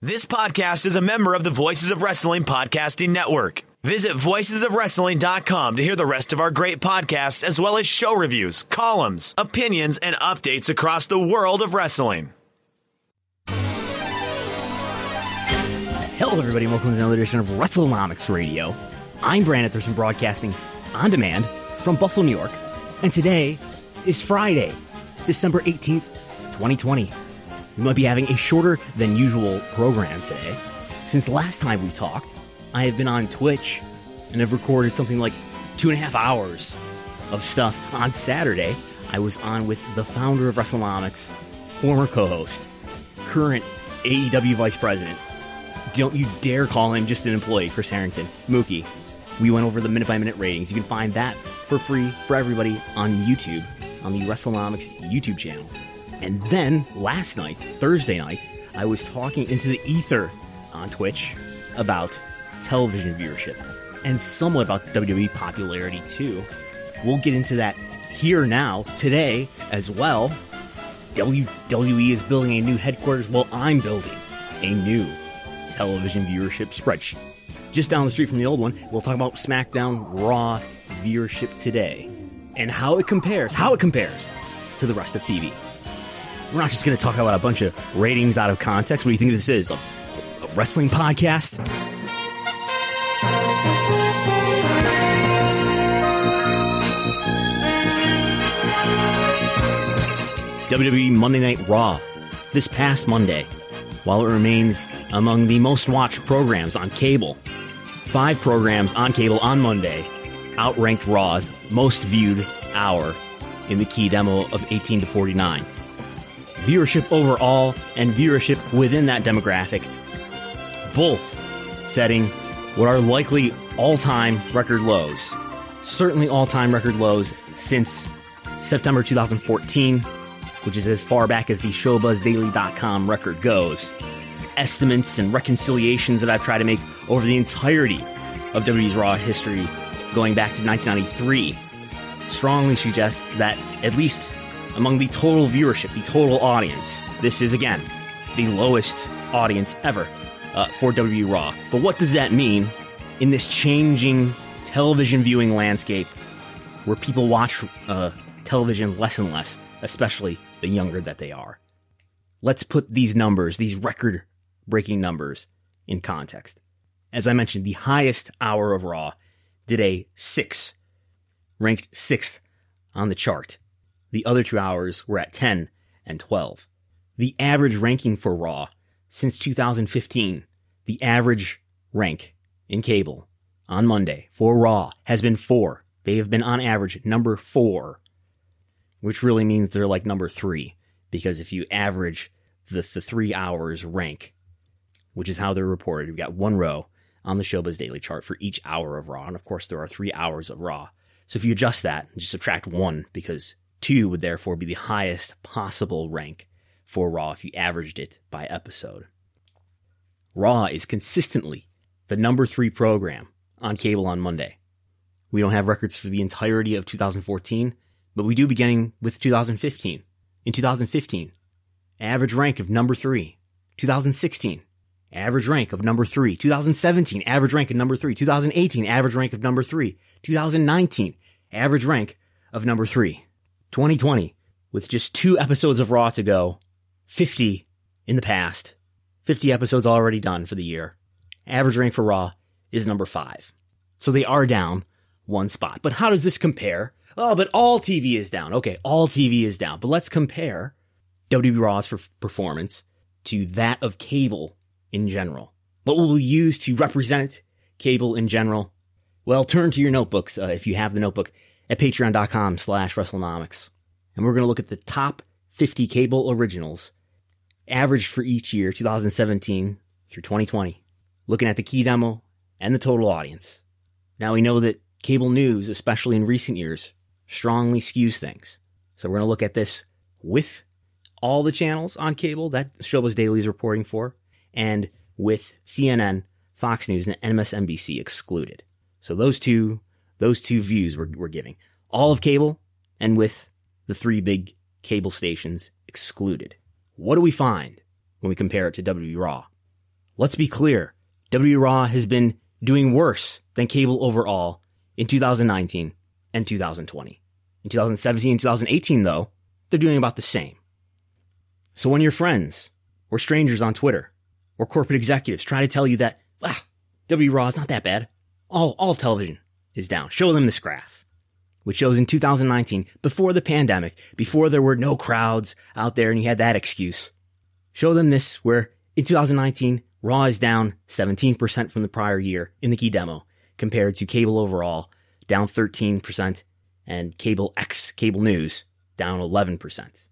This podcast is a member of the Voices of Wrestling Podcasting Network. Visit voicesofwrestling.com to hear the rest of our great podcasts, as well as show reviews, columns, opinions, and updates across the world of wrestling. Hello, everybody, and welcome to another edition of WrestleNomics Radio. I'm Brandon Thurston, broadcasting on demand from Buffalo, New York, and today is Friday, December 18th, 2020. We might be having a shorter than usual program today. Since last time we talked, I have been on Twitch and have recorded something like two and a half hours of stuff. On Saturday, I was on with the founder of WrestleNomics, former co host, current AEW vice president. Don't you dare call him just an employee, Chris Harrington. Mookie. We went over the minute by minute ratings. You can find that for free for everybody on YouTube, on the WrestleNomics YouTube channel. And then last night, Thursday night, I was talking into the ether on Twitch about television viewership and somewhat about WWE popularity too. We'll get into that here now, today as well. WWE is building a new headquarters while I'm building a new television viewership spreadsheet. Just down the street from the old one, we'll talk about SmackDown Raw viewership today and how it compares, how it compares to the rest of TV. We're not just going to talk about a bunch of ratings out of context. What do you think this is? A, a wrestling podcast? WWE Monday Night Raw this past Monday, while it remains among the most watched programs on cable, five programs on cable on Monday outranked Raw's most viewed hour in the key demo of 18 to 49. Viewership overall and viewership within that demographic, both setting what are likely all time record lows. Certainly all time record lows since September 2014, which is as far back as the ShowBuzzDaily.com record goes. Estimates and reconciliations that I've tried to make over the entirety of WWE's Raw history going back to 1993 strongly suggests that, at least among the total viewership, the total audience, this is again the lowest audience ever uh, for WWE Raw. But what does that mean in this changing television viewing landscape where people watch uh, television less and less, especially the younger that they are? Let's put these numbers, these record breaking numbers, in context. As I mentioned, the highest hour of Raw did a six, ranked sixth on the chart. The other two hours were at 10 and 12. The average ranking for Raw since 2015, the average rank in cable on Monday for Raw has been four. They have been on average number four, which really means they're like number three, because if you average the, the three hours rank, which is how they're reported, we've got one row on the Showbuzz Daily chart for each hour of Raw. And of course, there are three hours of Raw. So if you adjust that and just subtract one, because two would therefore be the highest possible rank for Raw if you averaged it by episode. Raw is consistently the number three program on cable on Monday. We don't have records for the entirety of 2014, but we do beginning with 2015. In 2015, average rank of number three. 2016, average rank of number three. 2017, average rank of number three. 2018, average rank of number three. 2019, average rank of number three. 2020, with just two episodes of Raw to go, 50 in the past, 50 episodes already done for the year. Average rank for Raw is number five. So they are down one spot. But how does this compare? Oh, but all TV is down. Okay, all TV is down. But let's compare WWE Raw's for performance to that of cable in general. What will we use to represent cable in general? Well, turn to your notebooks uh, if you have the notebook at patreon.com slash WrestleNomics. And we're going to look at the top 50 cable originals averaged for each year, 2017 through 2020, looking at the key demo and the total audience. Now we know that cable news, especially in recent years, strongly skews things. So we're going to look at this with all the channels on cable that Showbuzz Daily is reporting for, and with CNN, Fox News, and MSNBC excluded. So those two, those two views we're, we're giving. All of cable and with the three big cable stations excluded. What do we find when we compare it to WWE Raw? Let's be clear. WWE Raw has been doing worse than cable overall in 2019 and 2020. In 2017 and 2018, though, they're doing about the same. So when your friends or strangers on Twitter or corporate executives try to tell you that, ah, W Raw is not that bad, all, all television is down, show them this graph, which shows in 2019, before the pandemic, before there were no crowds out there and you had that excuse, show them this where in 2019, Raw is down 17% from the prior year in the key demo compared to cable overall, down 13%, and cable X cable news down 11%.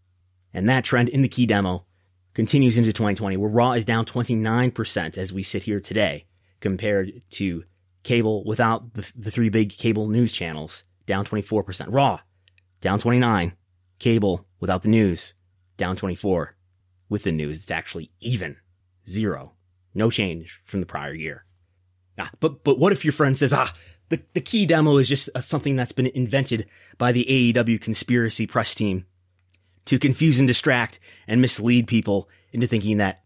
And that trend in the key demo continues into 2020, where Raw is down 29% as we sit here today, compared to cable without the, the three big cable news channels, down 24%. Raw, down 29. Cable without the news, down 24. With the news, it's actually even. Zero. No change from the prior year. Ah, but, but what if your friend says, ah, the, the key demo is just something that's been invented by the AEW conspiracy press team to confuse and distract and mislead people into thinking that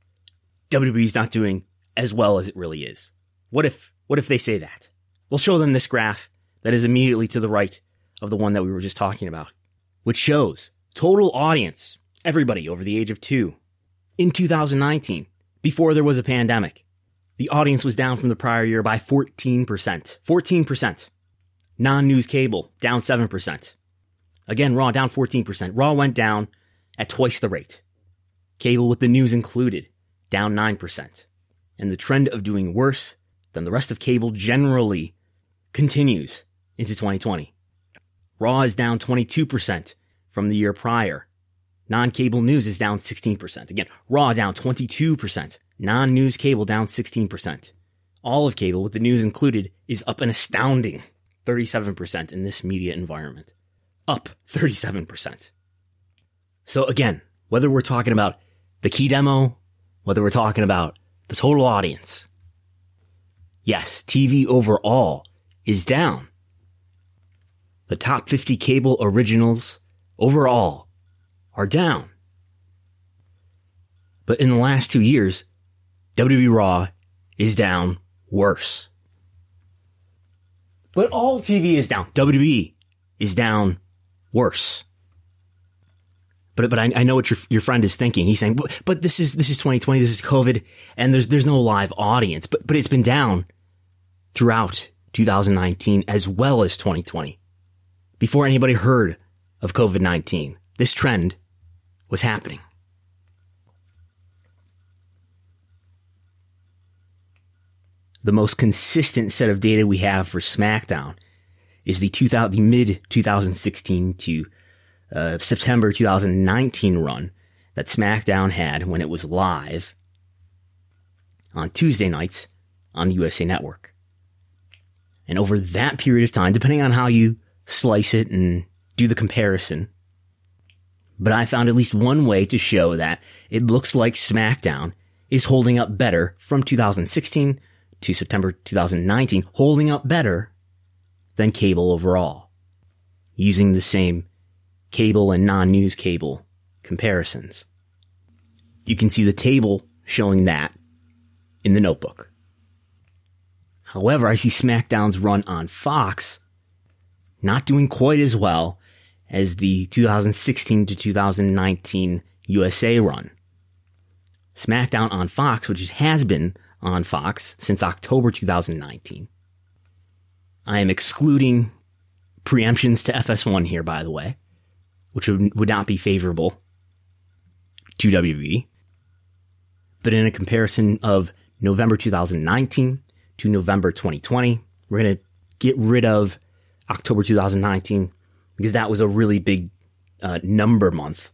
WWE is not doing as well as it really is. What if, what if they say that? We'll show them this graph that is immediately to the right of the one that we were just talking about, which shows total audience, everybody over the age of two, in 2019, before there was a pandemic. The audience was down from the prior year by 14%. 14%. Non-news cable down 7%. Again, Raw down 14%. Raw went down at twice the rate. Cable with the news included, down 9%. And the trend of doing worse than the rest of cable generally continues into 2020. Raw is down 22% from the year prior. Non-cable news is down 16%. Again, Raw down 22%. Non-news cable down 16%. All of cable with the news included is up an astounding 37% in this media environment up 37%. So again, whether we're talking about the key demo, whether we're talking about the total audience, yes, TV overall is down. The top 50 cable originals overall are down. But in the last two years, WWE Raw is down worse. But all TV is down. WWE is down worse. But but I, I know what your your friend is thinking. He's saying, but, but this is this is 2020. This is COVID, and there's there's no live audience. But but it's been down throughout 2019 as well as 2020. Before anybody heard of COVID 19, this trend was happening. The most consistent set of data we have for SmackDown is the 2000, the mid 2016 to uh, September 2019 run that SmackDown had when it was live on Tuesday nights on the USA Network. And over that period of time, depending on how you slice it and do the comparison, but I found at least one way to show that it looks like SmackDown is holding up better from 2016 to September 2019, holding up better than cable overall, using the same cable and non-news cable comparisons. You can see the table showing that in the notebook. However, I see SmackDown's run on Fox not doing quite as well as the 2016 to 2019 USA run. SmackDown on Fox, which has been on Fox since October 2019. I am excluding preemptions to FS1 here, by the way, which would, would not be favorable to WWE. But in a comparison of November 2019 to November 2020, we're going to get rid of October 2019 because that was a really big uh, number month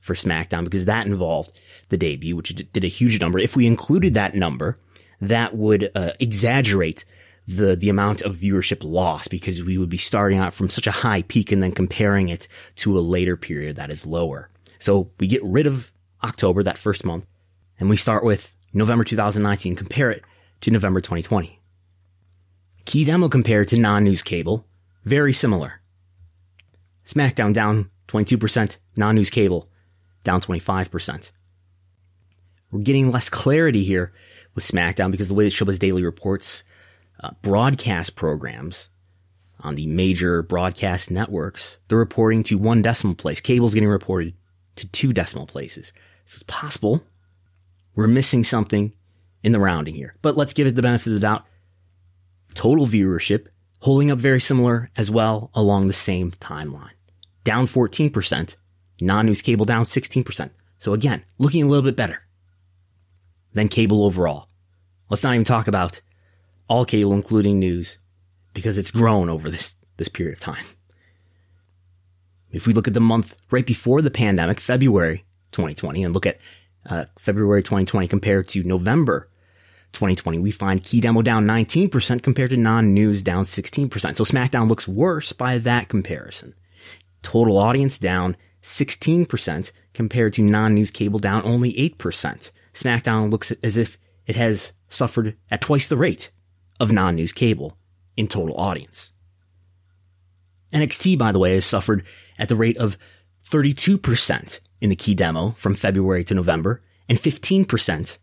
for SmackDown because that involved the debut, which did a huge number. If we included that number, that would uh, exaggerate the the amount of viewership loss because we would be starting out from such a high peak and then comparing it to a later period that is lower. So we get rid of October, that first month, and we start with November 2019, compare it to November 2020. Key demo compared to non-news cable, very similar. SmackDown down 22%, non-news cable down 25%. We're getting less clarity here with SmackDown because the way that Showbuzz Daily reports uh, broadcast programs on the major broadcast networks, they're reporting to one decimal place. Cable's getting reported to two decimal places. So it's possible we're missing something in the rounding here. But let's give it the benefit of the doubt. Total viewership holding up very similar as well along the same timeline. Down 14%, non-news cable down 16%. So again, looking a little bit better than cable overall. Let's not even talk about all cable, including news, because it's grown over this, this period of time. If we look at the month right before the pandemic, February, 2020 and look at uh, February 2020 compared to November 2020, we find key demo down 19% compared to non-news down 16%. So SmackDown looks worse by that comparison. Total audience down 16% compared to non-news cable down only 8%. SmackDown looks as if it has suffered at twice the rate of non-news cable in total audience. NXT, by the way, has suffered at the rate of 32% in the key demo from February to November and 15%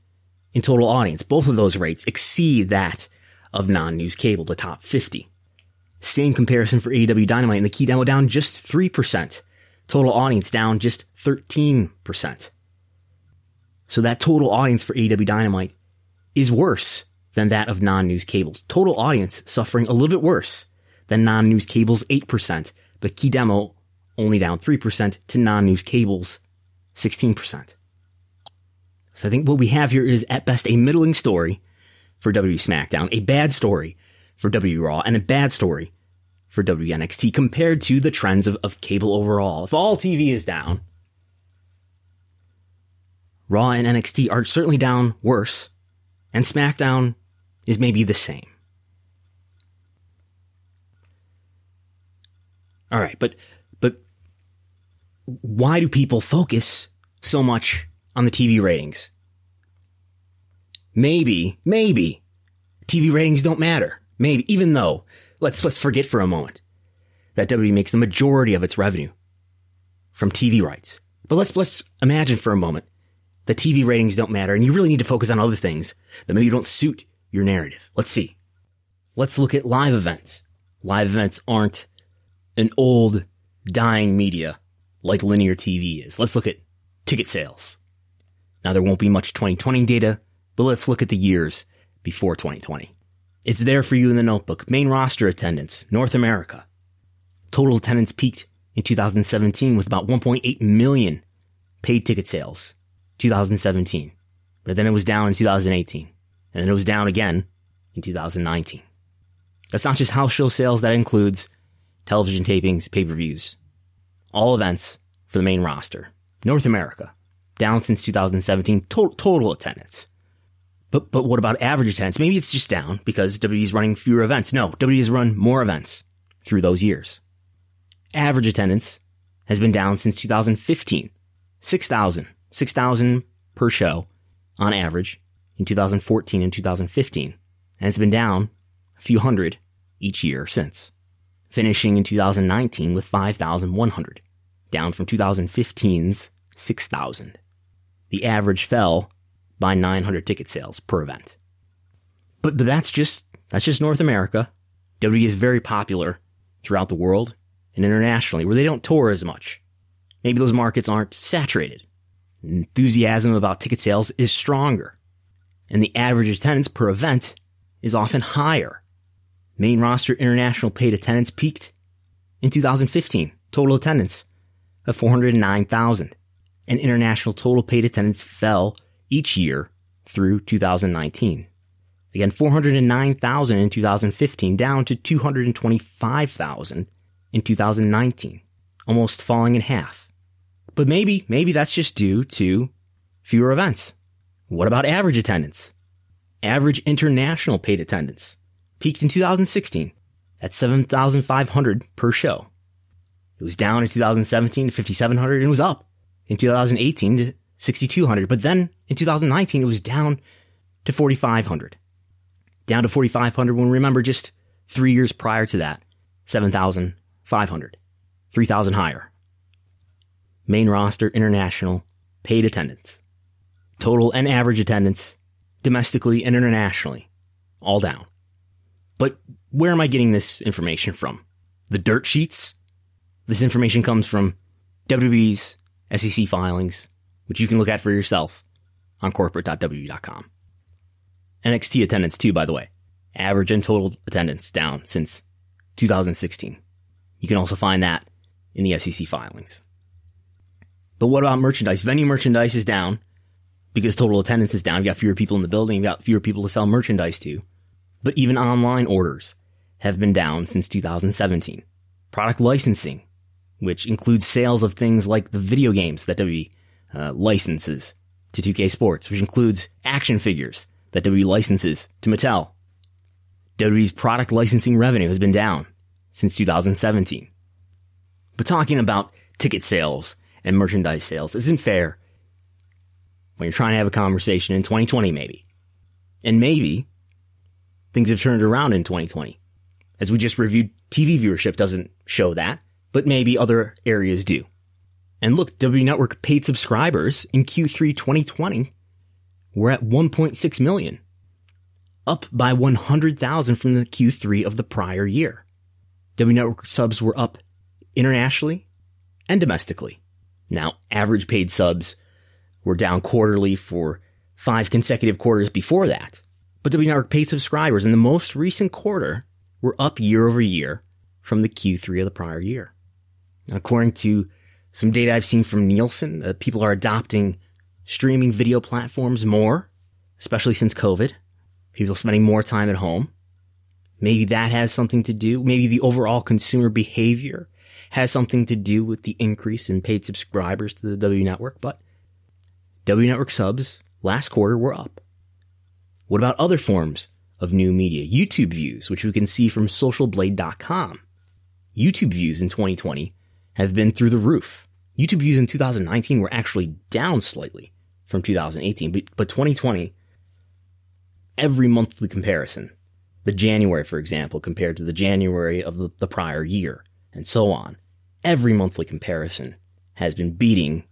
in total audience. Both of those rates exceed that of non-news cable, the top 50. Same comparison for AEW Dynamite in the key demo down just 3%. Total audience down just 13%. So that total audience for AEW Dynamite is worse than that of non-news cables. Total audience suffering a little bit worse than non-news cables 8%, but key demo only down 3% to non-news cables 16%. So I think what we have here is at best a middling story for W SmackDown, a bad story for W Raw, and a bad story for WNXT compared to the trends of, of cable overall. If all TV is down, Raw and NXT are certainly down worse, and SmackDown is maybe the same. All right, but but why do people focus so much on the TV ratings? Maybe, maybe TV ratings don't matter. Maybe, even though let's, let's forget for a moment that WWE makes the majority of its revenue from TV rights. But let's, let's imagine for a moment that TV ratings don't matter and you really need to focus on other things that maybe don't suit your narrative. Let's see. Let's look at live events. Live events aren't an old, dying media like linear TV is. Let's look at ticket sales. Now there won't be much 2020 data, but let's look at the years before 2020. It's there for you in the notebook. Main roster attendance, North America. Total attendance peaked in 2017 with about 1.8 million paid ticket sales. 2017. But then it was down in 2018. And then it was down again in 2019. That's not just house show sales, that includes television tapings, pay-per-views, all events for the main roster. North America, down since 2017, total, total attendance. But, but what about average attendance? Maybe it's just down because WWE is running fewer events. No, WWE has run more events through those years. Average attendance has been down since 2015. 6,000. 6,000 per show on average in 2014 and 2015, and it's been down a few hundred each year since, finishing in 2019 with 5,100, down from 2015's 6,000. The average fell by 900 ticket sales per event. But, but that's just that's just North America. WWE is very popular throughout the world and internationally, where they don't tour as much. Maybe those markets aren't saturated. Enthusiasm about ticket sales is stronger, and the average attendance per event is often higher. Main roster international paid attendance peaked in 2015, total attendance of 409,000, and international total paid attendance fell each year through 2019. Again, 409,000 in 2015, down to 225,000 in 2019, almost falling in half. But maybe, maybe that's just due to fewer events. What about average attendance? Average international paid attendance peaked in 2016 at 7,500 per show. It was down in 2017 to 5,700 and was up in 2018 to 6,200. But then in 2019, it was down to 4,500. Down to 4,500 when remember just three years prior to that, 7,500. 3,000 higher. Main roster international paid attendance. Total and average attendance domestically and internationally, all down. But where am I getting this information from? The dirt sheets? This information comes from WWE's SEC filings, which you can look at for yourself on corporate.wwe.com. NXT attendance too, by the way. Average and total attendance down since 2016. You can also find that in the SEC filings. But what about merchandise? Venue merchandise is down because total attendance is down. You've got fewer people in the building. You've got fewer people to sell merchandise to. But even online orders have been down since 2017. Product licensing, which includes sales of things like the video games that WWE uh, licenses to 2K Sports, which includes action figures that WWE licenses to Mattel. WWE's product licensing revenue has been down since 2017. But talking about ticket sales and merchandise sales isn't fair when you're trying to have a conversation in 2020, maybe. And maybe things have turned around in 2020. As we just reviewed, TV viewership doesn't show that, but maybe other areas do. And look, W Network paid subscribers in Q3 2020 were at 1.6 million, up by 100,000 from the Q3 of the prior year. W Network subs were up internationally and domestically. Now, average paid subs were down quarterly for five consecutive quarters before that. But W Network paid subscribers in the most recent quarter were up year over year from the Q3 of the prior year. according to some data I've seen from Nielsen, uh, people are adopting streaming video platforms more, especially since COVID. People spending more time at home. Maybe that has something to do. Maybe the overall consumer behavior has something to do with the increase in paid subscribers to the W network, but W network subs last quarter were up. What about other forms of new media? YouTube views, which we can see from socialblade.com. YouTube views in 2020 have been through the roof. YouTube views in 2019 were actually down slightly from 2018, but, but 2020, every monthly comparison, the January, for example, compared to the January of the, the prior year, and so on, every monthly comparison has been beating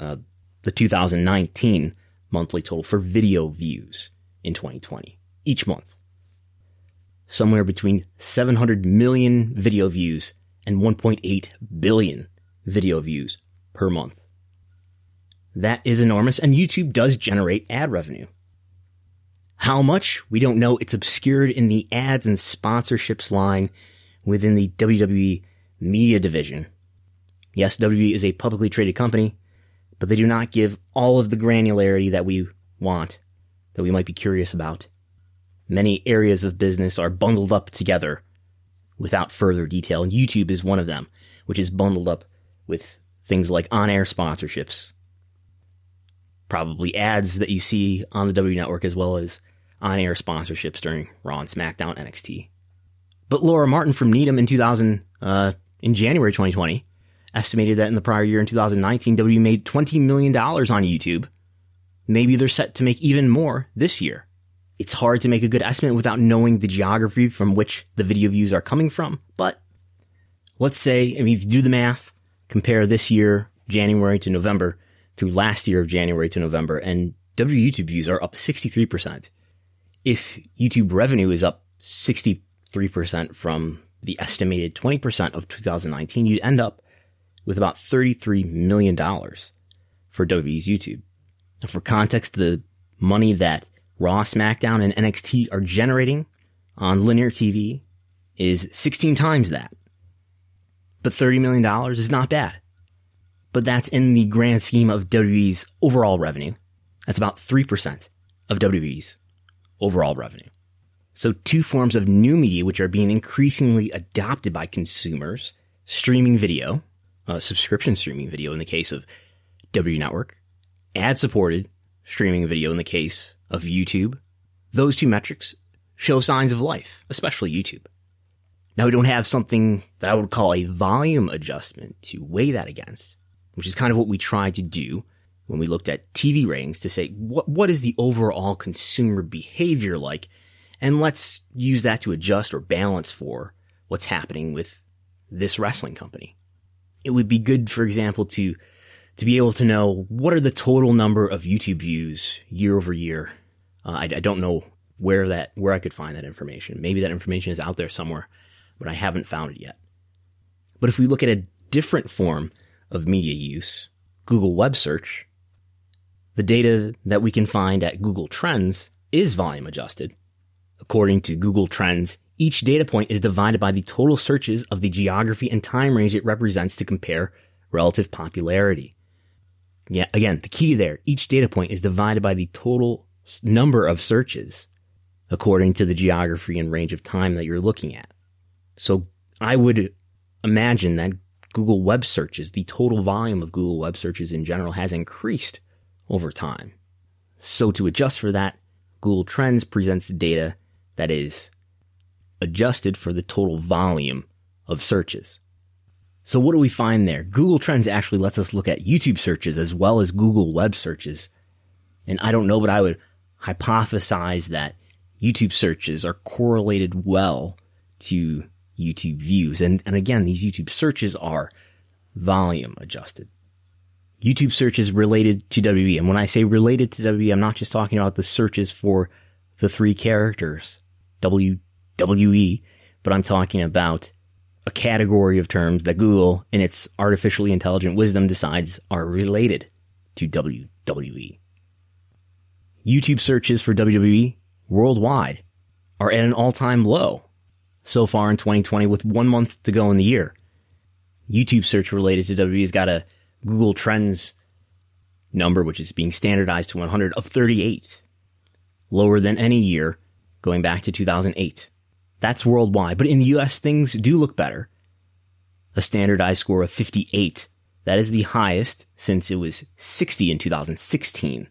uh, the 2019 monthly total for video views in 2020 each month. Somewhere between 700 million video views and 1.8 billion video views per month. That is enormous, and YouTube does generate ad revenue. How much? We don't know. It's obscured in the ads and sponsorships line within the WWE media division. Yes, WWE is a publicly traded company, but they do not give all of the granularity that we want, that we might be curious about. Many areas of business are bundled up together without further detail, and YouTube is one of them, which is bundled up with things like on air sponsorships, probably ads that you see on the W network, as well as on air sponsorships during Raw and SmackDown NXT. But Laura Martin from Needham in 2000, uh, in January 2020, estimated that in the prior year in 2019, W made $20 million on YouTube maybe they're set to make even more this year. It's hard to make a good estimate without knowing the geography from which the video views are coming from, but let's say, I mean, if you do the math, compare this year, January to November, to last year of January to November, and W YouTube views are up 63%. If YouTube revenue is up 63% from the estimated 20% of 2019, you'd end up with about $33 million for WWE's YouTube. For context, the money that Raw, SmackDown, and NXT are generating on linear TV is 16 times that. But $30 million is not bad. But that's in the grand scheme of WWE's overall revenue. That's about 3% of WWE's overall revenue. So two forms of new media which are being increasingly adopted by consumers, streaming video, uh, subscription streaming video in the case of W Network, ad supported streaming video in the case of YouTube. Those two metrics show signs of life, especially YouTube. Now we don't have something that I would call a volume adjustment to weigh that against, which is kind of what we tried to do when we looked at TV ratings to say what what is the overall consumer behavior like, and let's use that to adjust or balance for what's happening with this wrestling company. It would be good, for example, to to be able to know what are the total number of YouTube views year over year. Uh, I, I don't know where that where I could find that information. Maybe that information is out there somewhere, but I haven't found it yet. But if we look at a different form of media use, Google web search, the data that we can find at Google Trends is volume adjusted. According to Google Trends, each data point is divided by the total searches of the geography and time range it represents to compare relative popularity. Yeah, again, the key there, each data point is divided by the total number of searches according to the geography and range of time that you're looking at. So I would imagine that Google web searches, the total volume of Google web searches in general has increased over time. So to adjust for that, Google Trends presents data that is adjusted for the total volume of searches. So what do we find there? Google Trends actually lets us look at YouTube searches as well as Google web searches. And I don't know, but I would hypothesize that YouTube searches are correlated well to YouTube views. And, and again, these YouTube searches are volume adjusted. YouTube searches related to WWE. And when I say related to WWE, I'm not just talking about the searches for the three characters, WWE, but I'm talking about a category of terms that Google, in its artificially intelligent wisdom, decides are related to WWE. YouTube searches for WWE worldwide are at an all time low so far in 2020 with one month to go in the year. YouTube search related to WWE has got a Google Trends number, which is being standardized to 100 of 38, lower than any year going back to 2008. That's worldwide. But in the US, things do look better. A standardized score of 58. That is the highest since it was 60 in 2016.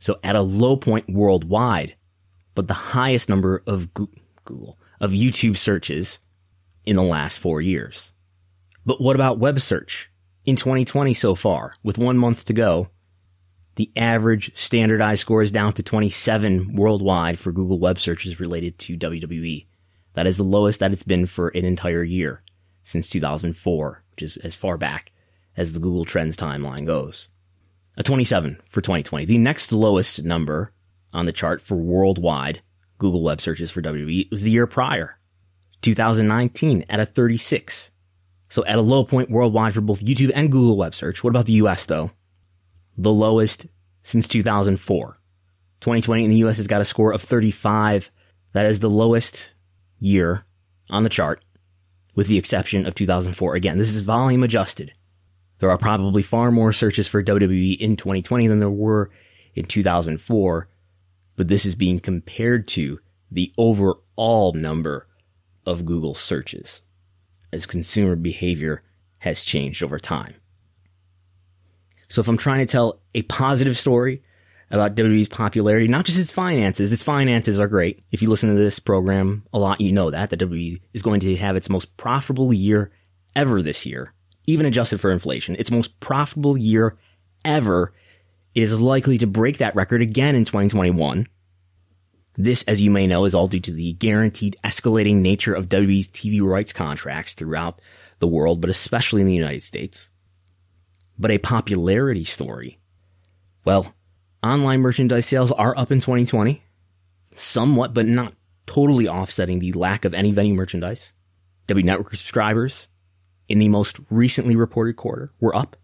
So at a low point worldwide, but the highest number of Google, of YouTube searches in the last four years. But what about web search? in 2020 so far, with one month to go, the average standardized score is down to 27 worldwide for Google web searches related to WWE. That is the lowest that it's been for an entire year since 2004, which is as far back as the Google Trends timeline goes. A 27 for 2020. The next lowest number on the chart for worldwide Google web searches for WWE was the year prior, 2019 at a 36. So at a low point worldwide for both YouTube and Google web search. What about the US though? The lowest since 2004. 2020 in the US has got a score of 35. That is the lowest year on the chart, with the exception of 2004. Again, this is volume adjusted. There are probably far more searches for WWE in 2020 than there were in 2004, but this is being compared to the overall number of Google searches as consumer behavior has changed over time. So if I'm trying to tell a positive story about WWE's popularity, not just its finances, its finances are great. If you listen to this program a lot, you know that, that WWE is going to have its most profitable year ever this year, even adjusted for inflation. Its most profitable year ever It is likely to break that record again in 2021. This, as you may know, is all due to the guaranteed escalating nature of WWE's TV rights contracts throughout the world, but especially in the United States. But a popularity story. Well, online merchandise sales are up in 2020, somewhat, but not totally offsetting the lack of any venue merchandise. W Network subscribers in the most recently reported quarter were up.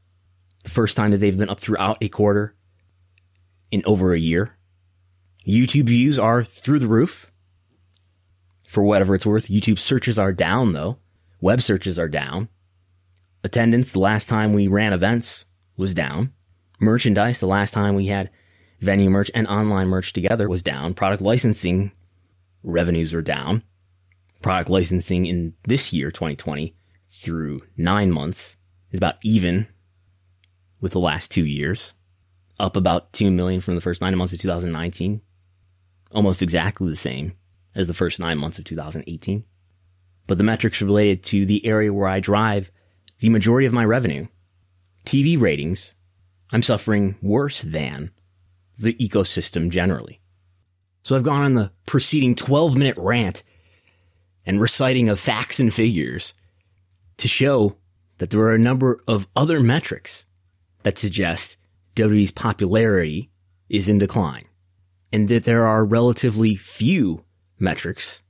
The first time that they've been up throughout a quarter in over a year. YouTube views are through the roof. For whatever it's worth, YouTube searches are down though. Web searches are down. Attendance the last time we ran events was down. Merchandise the last time we had venue merch and online merch together was down. Product licensing revenues are down. Product licensing in this year, 2020, through nine months is about even with the last two years, up about 2 million from the first nine months of 2019, almost exactly the same as the first nine months of 2018 but the metrics related to the area where I drive the majority of my revenue. TV ratings, I'm suffering worse than the ecosystem generally. So I've gone on the preceding 12 minute rant and reciting of facts and figures to show that there are a number of other metrics that suggest WWE's popularity is in decline and that there are relatively few metrics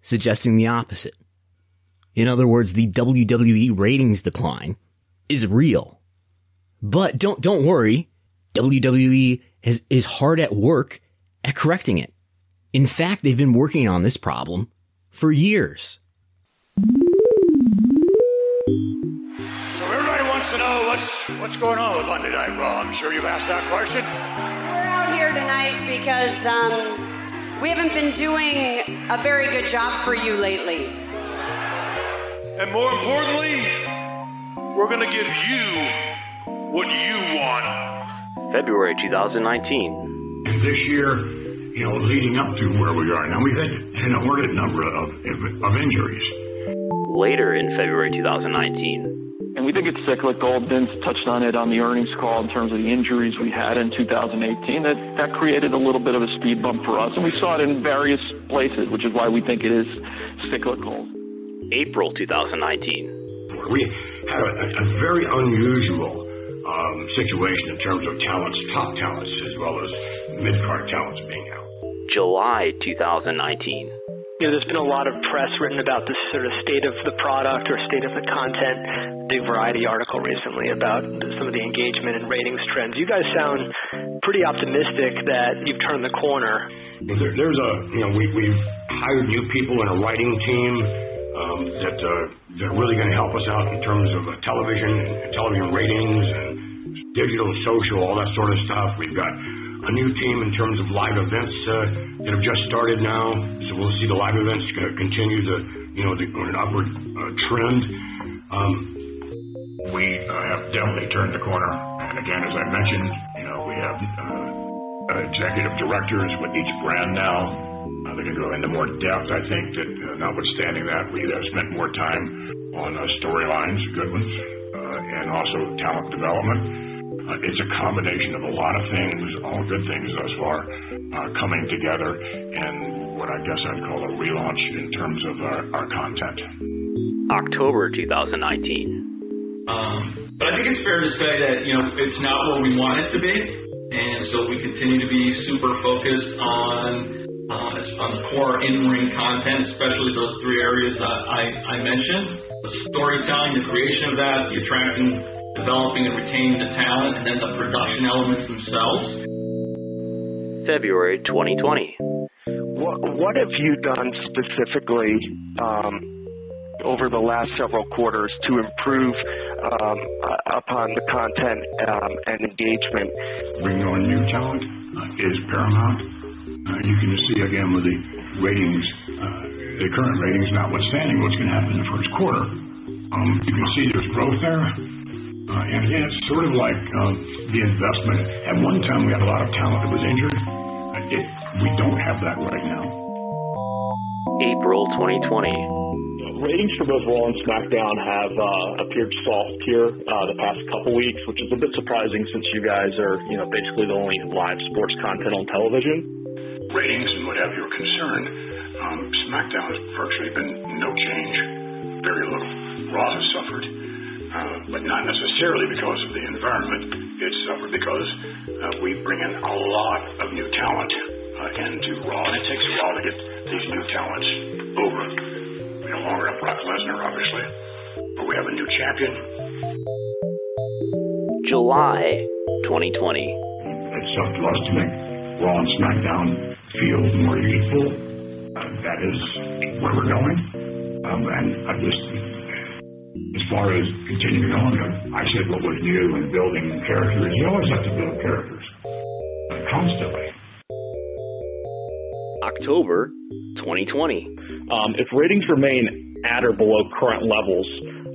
suggesting the opposite. In other words, the WWE ratings decline is real. But don't, don't worry. WWE is, is hard at work at correcting it. In fact, they've been working on this problem for years. So everybody wants to know what's what's going on with Monday Night Raw. I'm sure you've asked that question. We're out here tonight because um, we haven't been doing a very good job for you lately. And more importantly, we're going to give you what you want. February 2019. This year, you know, leading up to where we are now, we've had an inordinate number of, of injuries. Later in February 2019, and we think it's cyclical. Vince touched on it on the earnings call in terms of the injuries we had in 2018. That that created a little bit of a speed bump for us, and we saw it in various places, which is why we think it is cyclical. April 2019. We had a, a very unusual um, situation in terms of talents, top talents, as well as mid-card talents being out. July 2019 you know, there's been a lot of press written about the sort of state of the product or state of the content. Big Variety article recently about some of the engagement and ratings trends. You guys sound pretty optimistic that you've turned the corner. There, there's a, you know, we, we've hired new people in a writing team um, that uh, are really going to help us out in terms of uh, television, television ratings, and digital, social, all that sort of stuff. We've got a new team in terms of live events uh, that have just started now. So we'll see the live events continue the, you know, the, an upward uh, trend. Um, we uh, have definitely turned the corner. And again, as I mentioned, you know, we have uh, executive directors with each brand now. Uh, they're going to go into more depth. I think that, uh, notwithstanding that, we have spent more time on storylines, good ones, and also talent development. Uh, it's a combination of a lot of things, all good things thus far, uh, coming together in what I guess I'd call a relaunch in terms of our, our content. October 2019. Um, but I think it's fair to say that, you know, it's not where we want it to be. And so we continue to be super focused on uh, on core in-ring content, especially those three areas that I, I mentioned. The storytelling, the creation of that, the attracting developing and retaining the talent, and then the production elements themselves. February 2020. What, what have you done specifically um, over the last several quarters to improve um, upon the content um, and engagement? Bringing on new talent uh, is paramount. Uh, you can see again with the ratings, uh, the current ratings notwithstanding what's going to happen in the first quarter. Um, you can see there's growth there. Uh, and again, it's sort of like uh, the investment. At one time, we had a lot of talent that was injured. It, we don't have that right now. April 2020. ratings for both Raw and SmackDown have uh, appeared soft here uh, the past couple weeks, which is a bit surprising since you guys are, you know, basically the only live sports content on television. Ratings and what have you are concerned, um, SmackDown has virtually been no change, very little. Raw has suffered, uh, but not necessarily because of the environment. It's suffered because uh, we bring in a lot of new talent uh, into Raw, and it takes a while to get these new talents over. We no longer have Brock Lesnar, obviously, but we have a new champion. July 2020. It's up to us to make Raw and SmackDown feel more equal. Uh, that is where we're going. Um, and I just, as far as continuing on, I said what was new and building characters. You always have to build characters uh, constantly. October 2020. Um, if ratings remain at or below current levels,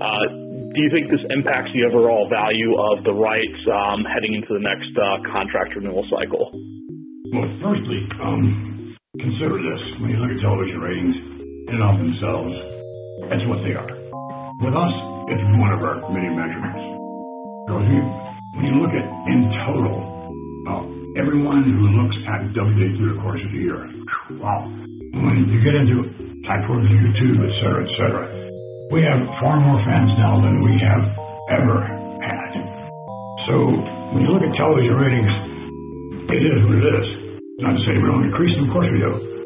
uh, do you think this impacts the overall value of the rights um, heading into the next uh, contract renewal cycle? Well, firstly, um, consider this. When you look at television ratings in and of themselves, that's what they are. With us, it's one of our many measurements. So if you, when you look at in total, uh, everyone who looks at WWE through the course of the year, wow. When you get into towards YouTube, et cetera, et cetera, we have far more fans now than we have ever had. So when you look at television ratings, it is what it is. Not to say we don't increase them, of course we do.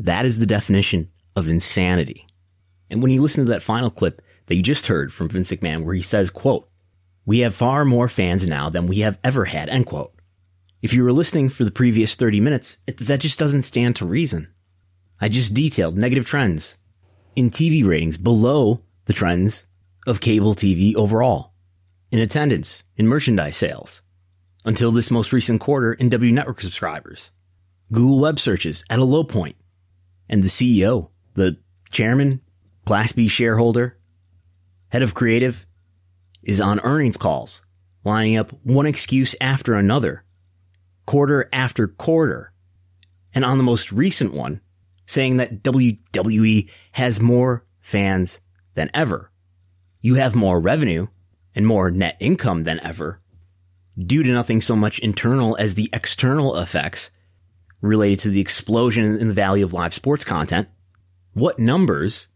That is the definition of insanity. And when you listen to that final clip that you just heard from Vince McMahon, where he says, quote, we have far more fans now than we have ever had, end quote. If you were listening for the previous 30 minutes, it, that just doesn't stand to reason. I just detailed negative trends in TV ratings below the trends of cable TV overall, in attendance, in merchandise sales, until this most recent quarter in W Network subscribers, Google web searches at a low point, and the CEO, the chairman, Class B shareholder, head of creative, is on earnings calls, lining up one excuse after another, quarter after quarter, and on the most recent one, saying that WWE has more fans than ever. You have more revenue and more net income than ever due to nothing so much internal as the external effects related to the explosion in the value of live sports content. What numbers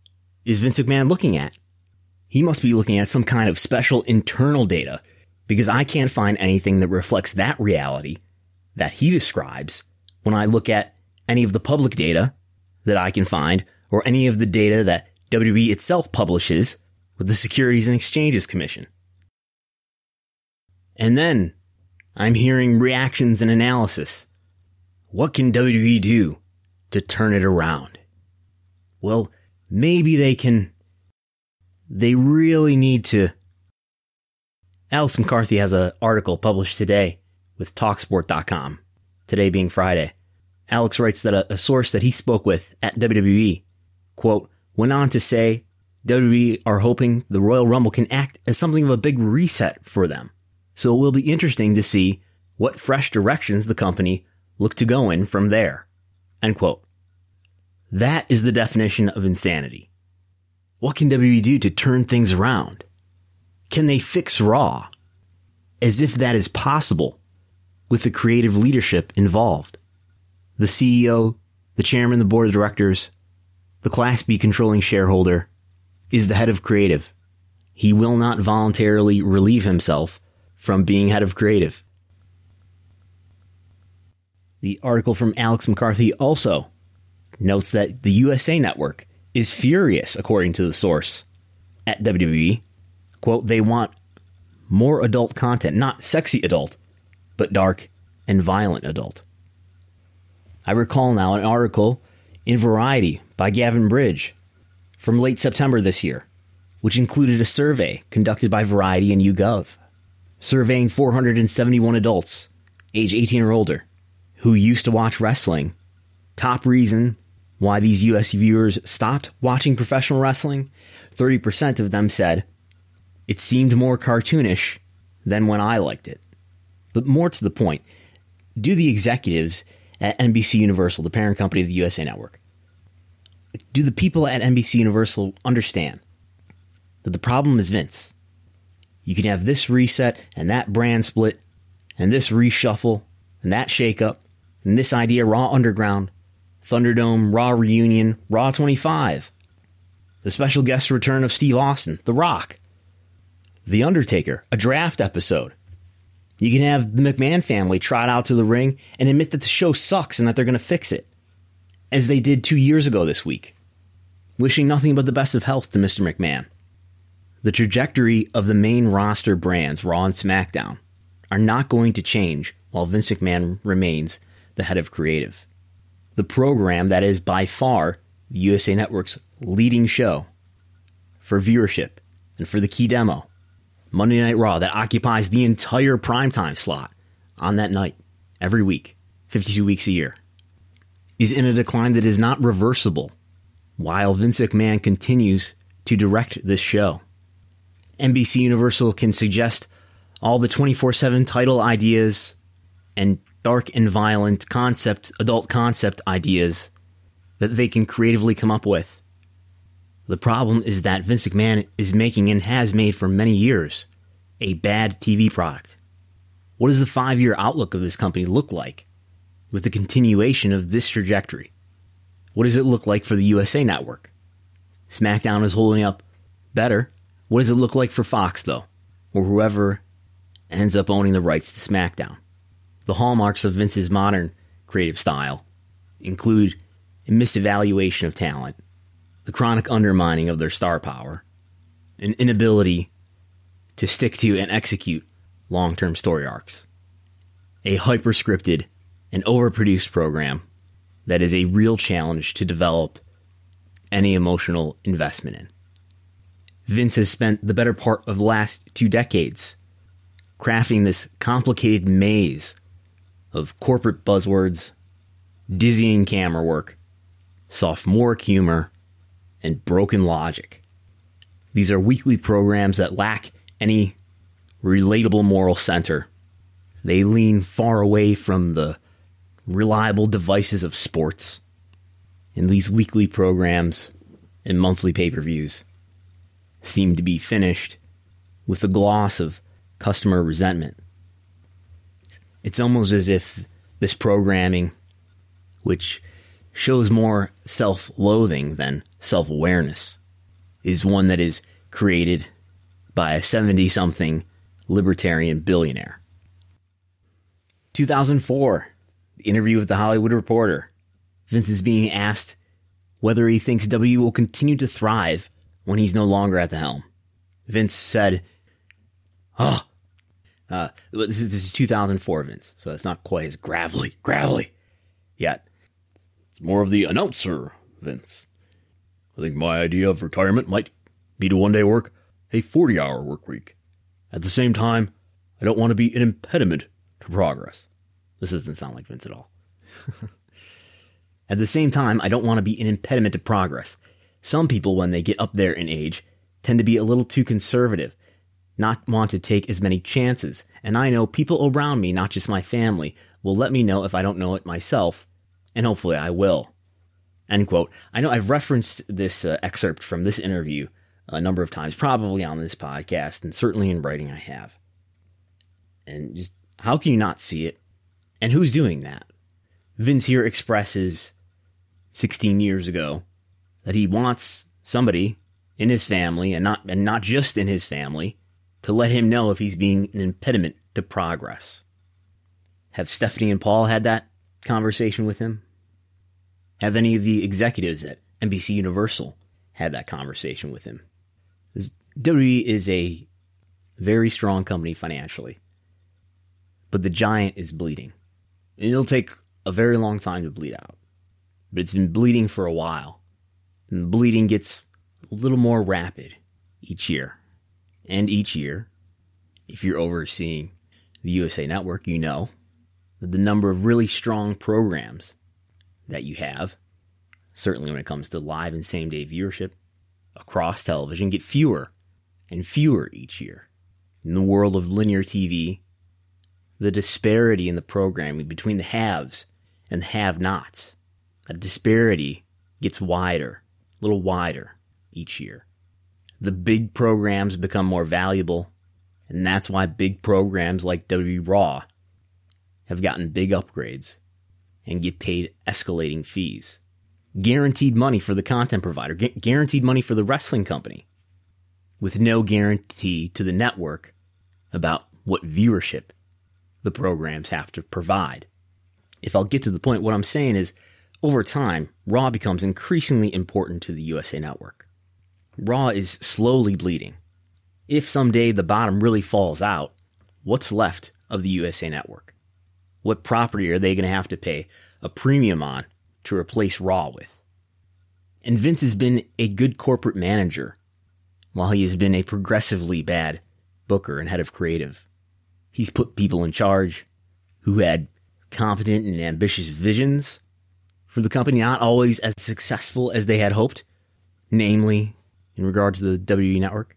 is Vince McMahon looking at? He must be looking at some kind of special internal data because I can't find anything that reflects that reality that he describes when I look at any of the public data that I can find or any of the data that WWE itself publishes with the Securities and Exchanges Commission. And then I'm hearing reactions and analysis. What can WWE do to turn it around? Well, maybe they can. They really need to. Alex McCarthy has an article published today with Talksport.com, today being Friday. Alex writes that a, a source that he spoke with at WWE, quote, went on to say WWE are hoping the Royal Rumble can act as something of a big reset for them. So it will be interesting to see what fresh directions the company look to go in from there. End quote. That is the definition of insanity. What can WWE do to turn things around? Can they fix Raw? As if that is possible with the creative leadership involved. The CEO, the chairman the board of directors, the Class B controlling shareholder, is the head of creative. He will not voluntarily relieve himself from being head of creative. The article from Alex McCarthy also notes that the USA Network is furious, according to the source at WWE. Quote, they want more adult content, not sexy adult, but dark and violent adult. I recall now an article in Variety by Gavin Bridge from late September this year, which included a survey conducted by Variety and YouGov, surveying 471 adults, age 18 or older, who used to watch wrestling. Top reason why these US viewers stopped watching professional wrestling 30% of them said it seemed more cartoonish than when I liked it. But more to the point, do the executives at NBC Universal, the parent company of the USA Network, do the people at NBC Universal understand that the problem is Vince? You can have this reset and that brand split and this reshuffle and that shakeup and this idea Raw Underground, Thunderdome, Raw Reunion, Raw 25, the special guest return of Steve Austin, The Rock, The Undertaker, a draft episode. You can have the McMahon family trot out to the ring and admit that the show sucks and that they're going to fix it, as they did two years ago this week. Wishing nothing but the best of health to Mr. McMahon. The trajectory of the main roster brands, Raw and SmackDown, are not going to change while Vince McMahon remains the head of creative. The program that is by far the USA Network's leading show for viewership and for the key demo, Monday Night Raw, that occupies the entire primetime slot on that night every week, 52 weeks a year, is in a decline that is not reversible while Vince McMahon continues to direct this show. NBC Universal can suggest all the 24 7 title ideas and dark and violent concept, adult concept ideas that they can creatively come up with. The problem is that Vince McMahon is making and has made for many years a bad TV product. What does the five year outlook of this company look like with the continuation of this trajectory? What does it look like for the USA Network? SmackDown is holding up better. What does it look like for Fox, though, or whoever ends up owning the rights to SmackDown? The hallmarks of Vince's modern creative style include a misevaluation of talent, the chronic undermining of their star power, an inability to stick to and execute long term story arcs, a hyper scripted and overproduced program that is a real challenge to develop any emotional investment in. Vince has spent the better part of the last two decades crafting this complicated maze of corporate buzzwords, dizzying camera work, sophomoric humor, and broken logic. These are weekly programs that lack any relatable moral center. They lean far away from the reliable devices of sports. And these weekly programs and monthly pay per views seem to be finished with the gloss of customer resentment. It's almost as if this programming, which shows more self loathing than self awareness, is one that is created by a 70 something libertarian billionaire. 2004, the interview with the Hollywood Reporter. Vince is being asked whether he thinks W will continue to thrive when he's no longer at the helm. Vince said, Oh, uh, this is this is 2004 Vince, so it's not quite as gravelly, gravelly yet. More of the announcer Vince. I think my idea of retirement might be to one day work a 40 hour work week. At the same time, I don't want to be an impediment to progress. This doesn't sound like Vince at all. at the same time, I don't want to be an impediment to progress. Some people, when they get up there in age, tend to be a little too conservative not want to take as many chances. And I know people around me, not just my family, will let me know if I don't know it myself, and hopefully I will. End quote. I know I've referenced this uh, excerpt from this interview a number of times, probably on this podcast, and certainly in writing I have. And just how can you not see it? And who's doing that? Vince here expresses 16 years ago that he wants somebody in his family and not and not just in his family to let him know if he's being an impediment to progress. Have Stephanie and Paul had that conversation with him? Have any of the executives at NBC Universal had that conversation with him? WWE is a very strong company financially, but the giant is bleeding. And it'll take a very long time to bleed out, but it's been bleeding for a while. And the bleeding gets a little more rapid each year and each year, if you're overseeing the USA Network, you know the number of really strong programs that you have, certainly when it comes to live and same day viewership across television, get fewer and fewer each year. In the world of linear TV, the disparity in the programming between the haves and the have nots, that disparity gets wider, a little wider each year. The big programs become more valuable, and that's why big programs like WWE Raw have gotten big upgrades and get paid escalating fees. Guaranteed money for the content provider, gu- guaranteed money for the wrestling company, with no guarantee to the network about what viewership the programs have to provide. If I'll get to the point, what I'm saying is over time, Raw becomes increasingly important to the USA Network. Raw is slowly bleeding. If someday the bottom really falls out, what's left of the USA Network? What property are they going to have to pay a premium on to replace Raw with? And Vince has been a good corporate manager, while he has been a progressively bad booker and head of creative. He's put people in charge who had competent and ambitious visions for the company, not always as successful as they had hoped, namely in regard to the WWE network.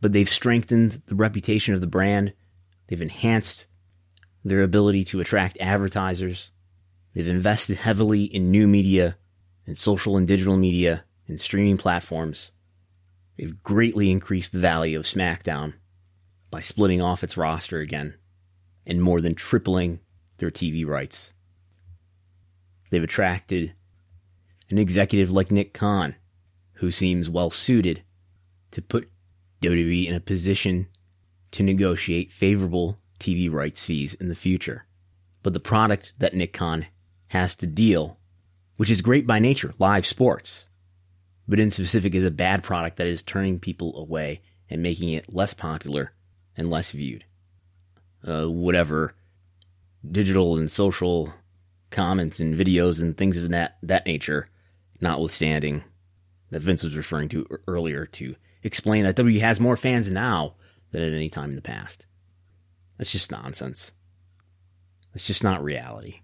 But they've strengthened the reputation of the brand. They've enhanced their ability to attract advertisers. They've invested heavily in new media and social and digital media and streaming platforms. They've greatly increased the value of SmackDown by splitting off its roster again and more than tripling their TV rights. They've attracted an executive like Nick Khan, who seems well suited to put WWE in a position to negotiate favorable TV rights fees in the future. But the product that Nick Khan has to deal, which is great by nature, live sports, but in specific is a bad product that is turning people away and making it less popular and less viewed. Uh, whatever digital and social comments and videos and things of that that nature, notwithstanding that Vince was referring to earlier to explain that W has more fans now than at any time in the past. That's just nonsense. That's just not reality.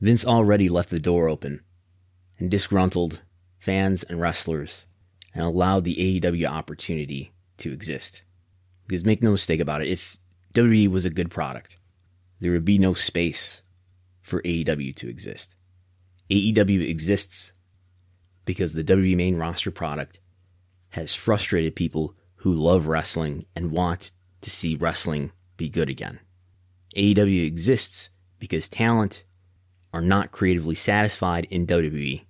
Vince already left the door open and disgruntled fans and wrestlers and allowed the AEW opportunity to exist. Because make no mistake about it, if WWE was a good product, there would be no space for AEW to exist. AEW exists because the WWE main roster product has frustrated people who love wrestling and want to see wrestling be good again. AEW exists because talent are not creatively satisfied in WWE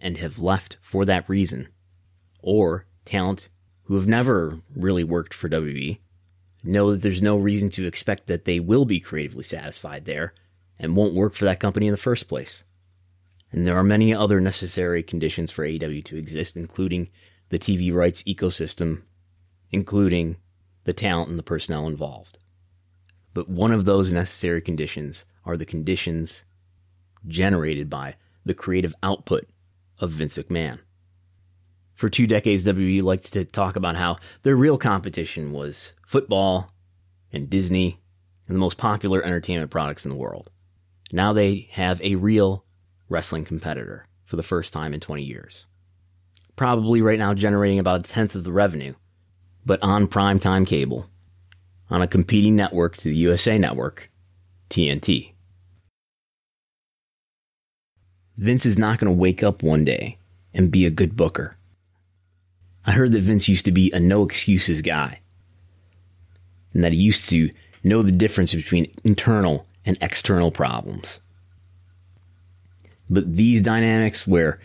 and have left for that reason, or talent who have never really worked for WWE know that there's no reason to expect that they will be creatively satisfied there and won't work for that company in the first place. And there are many other necessary conditions for AEW to exist, including the TV rights ecosystem, including the talent and the personnel involved. But one of those necessary conditions are the conditions generated by the creative output of Vince McMahon. For two decades, WWE liked to talk about how their real competition was football and Disney and the most popular entertainment products in the world. Now they have a real wrestling competitor for the first time in 20 years. Probably right now generating about a tenth of the revenue, but on primetime cable, on a competing network to the USA Network, TNT. Vince is not going to wake up one day and be a good booker. I heard that Vince used to be a no excuses guy, and that he used to know the difference between internal and external problems. But these dynamics where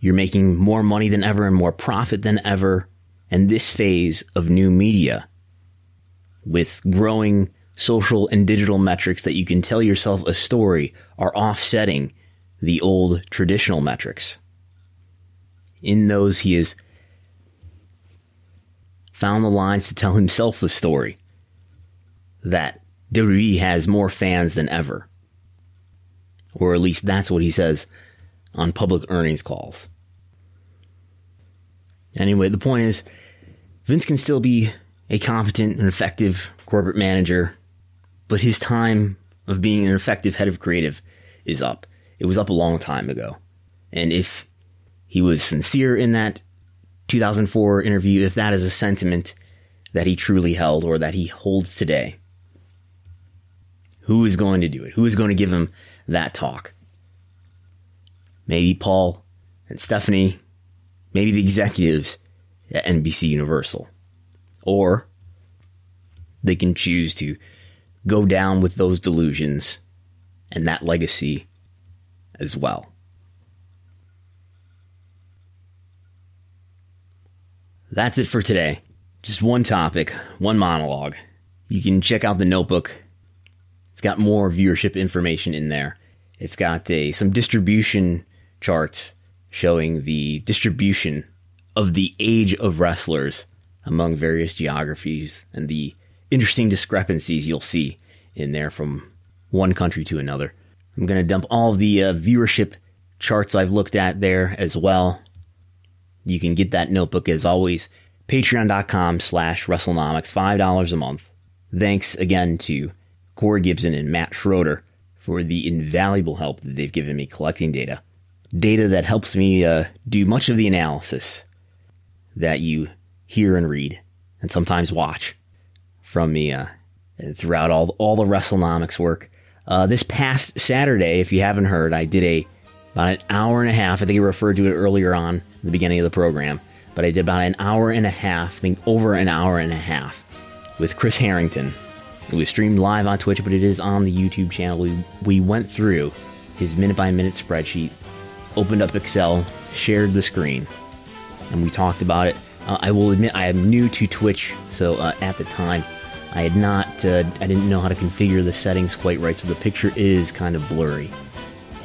you're making more money than ever and more profit than ever, and this phase of new media with growing social and digital metrics that you can tell yourself a story are offsetting the old traditional metrics. In those, he has found the lines to tell himself the story that WWE has more fans than ever. Or at least that's what he says on public earnings calls. Anyway, the point is, Vince can still be a competent and effective corporate manager, but his time of being an effective head of creative is up. It was up a long time ago. And if he was sincere in that 2004 interview, if that is a sentiment that he truly held or that he holds today. Who is going to do it? Who is going to give him that talk? Maybe Paul and Stephanie, maybe the executives at NBC Universal. Or they can choose to go down with those delusions and that legacy as well. That's it for today. Just one topic, one monologue. You can check out the notebook. It's got more viewership information in there. It's got a, some distribution charts showing the distribution of the age of wrestlers among various geographies and the interesting discrepancies you'll see in there from one country to another. I'm going to dump all the uh, viewership charts I've looked at there as well. You can get that notebook as always. Patreon.com slash WrestleNomics, $5 a month. Thanks again to Corey Gibson and Matt Schroeder for the invaluable help that they've given me collecting data. Data that helps me uh, do much of the analysis that you hear and read and sometimes watch from me uh, throughout all, all the WrestleNomics work. Uh, this past Saturday, if you haven't heard, I did a about an hour and a half. I think I referred to it earlier on the beginning of the program, but I did about an hour and a half, I think over an hour and a half, with Chris Harrington. It was streamed live on Twitch, but it is on the YouTube channel. We, we went through his minute by minute spreadsheet, opened up Excel, shared the screen, and we talked about it. Uh, I will admit I am new to Twitch, so uh, at the time I had not, uh, I didn't know how to configure the settings quite right, so the picture is kind of blurry.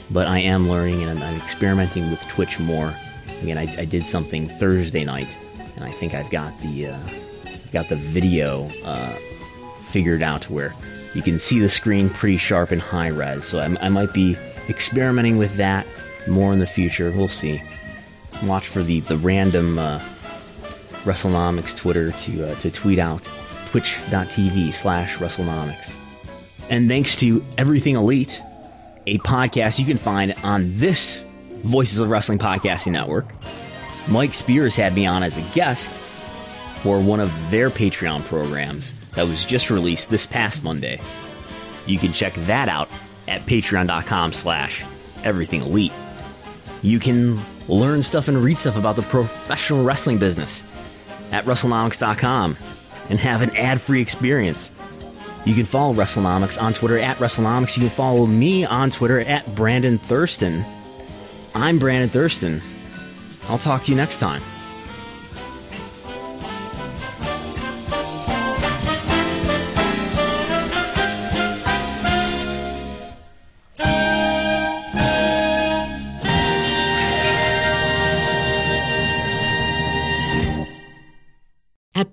But I am learning and I'm, I'm experimenting with Twitch more. Again, I, I, did something Thursday night, and I think I've got the uh, got the video uh, figured out where you can see the screen pretty sharp and high res. So I, I might be experimenting with that more in the future. We'll see. Watch for the the random uh, WrestleNomics Twitter to uh, to tweet out twitch.tv slash WrestleNomics. And thanks to Everything Elite, a podcast you can find on this Voices of Wrestling Podcasting Network. Mike Spears had me on as a guest for one of their Patreon programs that was just released this past Monday. You can check that out at patreon.com slash everything elite. You can learn stuff and read stuff about the professional wrestling business at WrestleNomics.com and have an ad free experience. You can follow WrestleNomics on Twitter at WrestleNomics. You can follow me on Twitter at Brandon Thurston. I'm Brandon Thurston. I'll talk to you next time.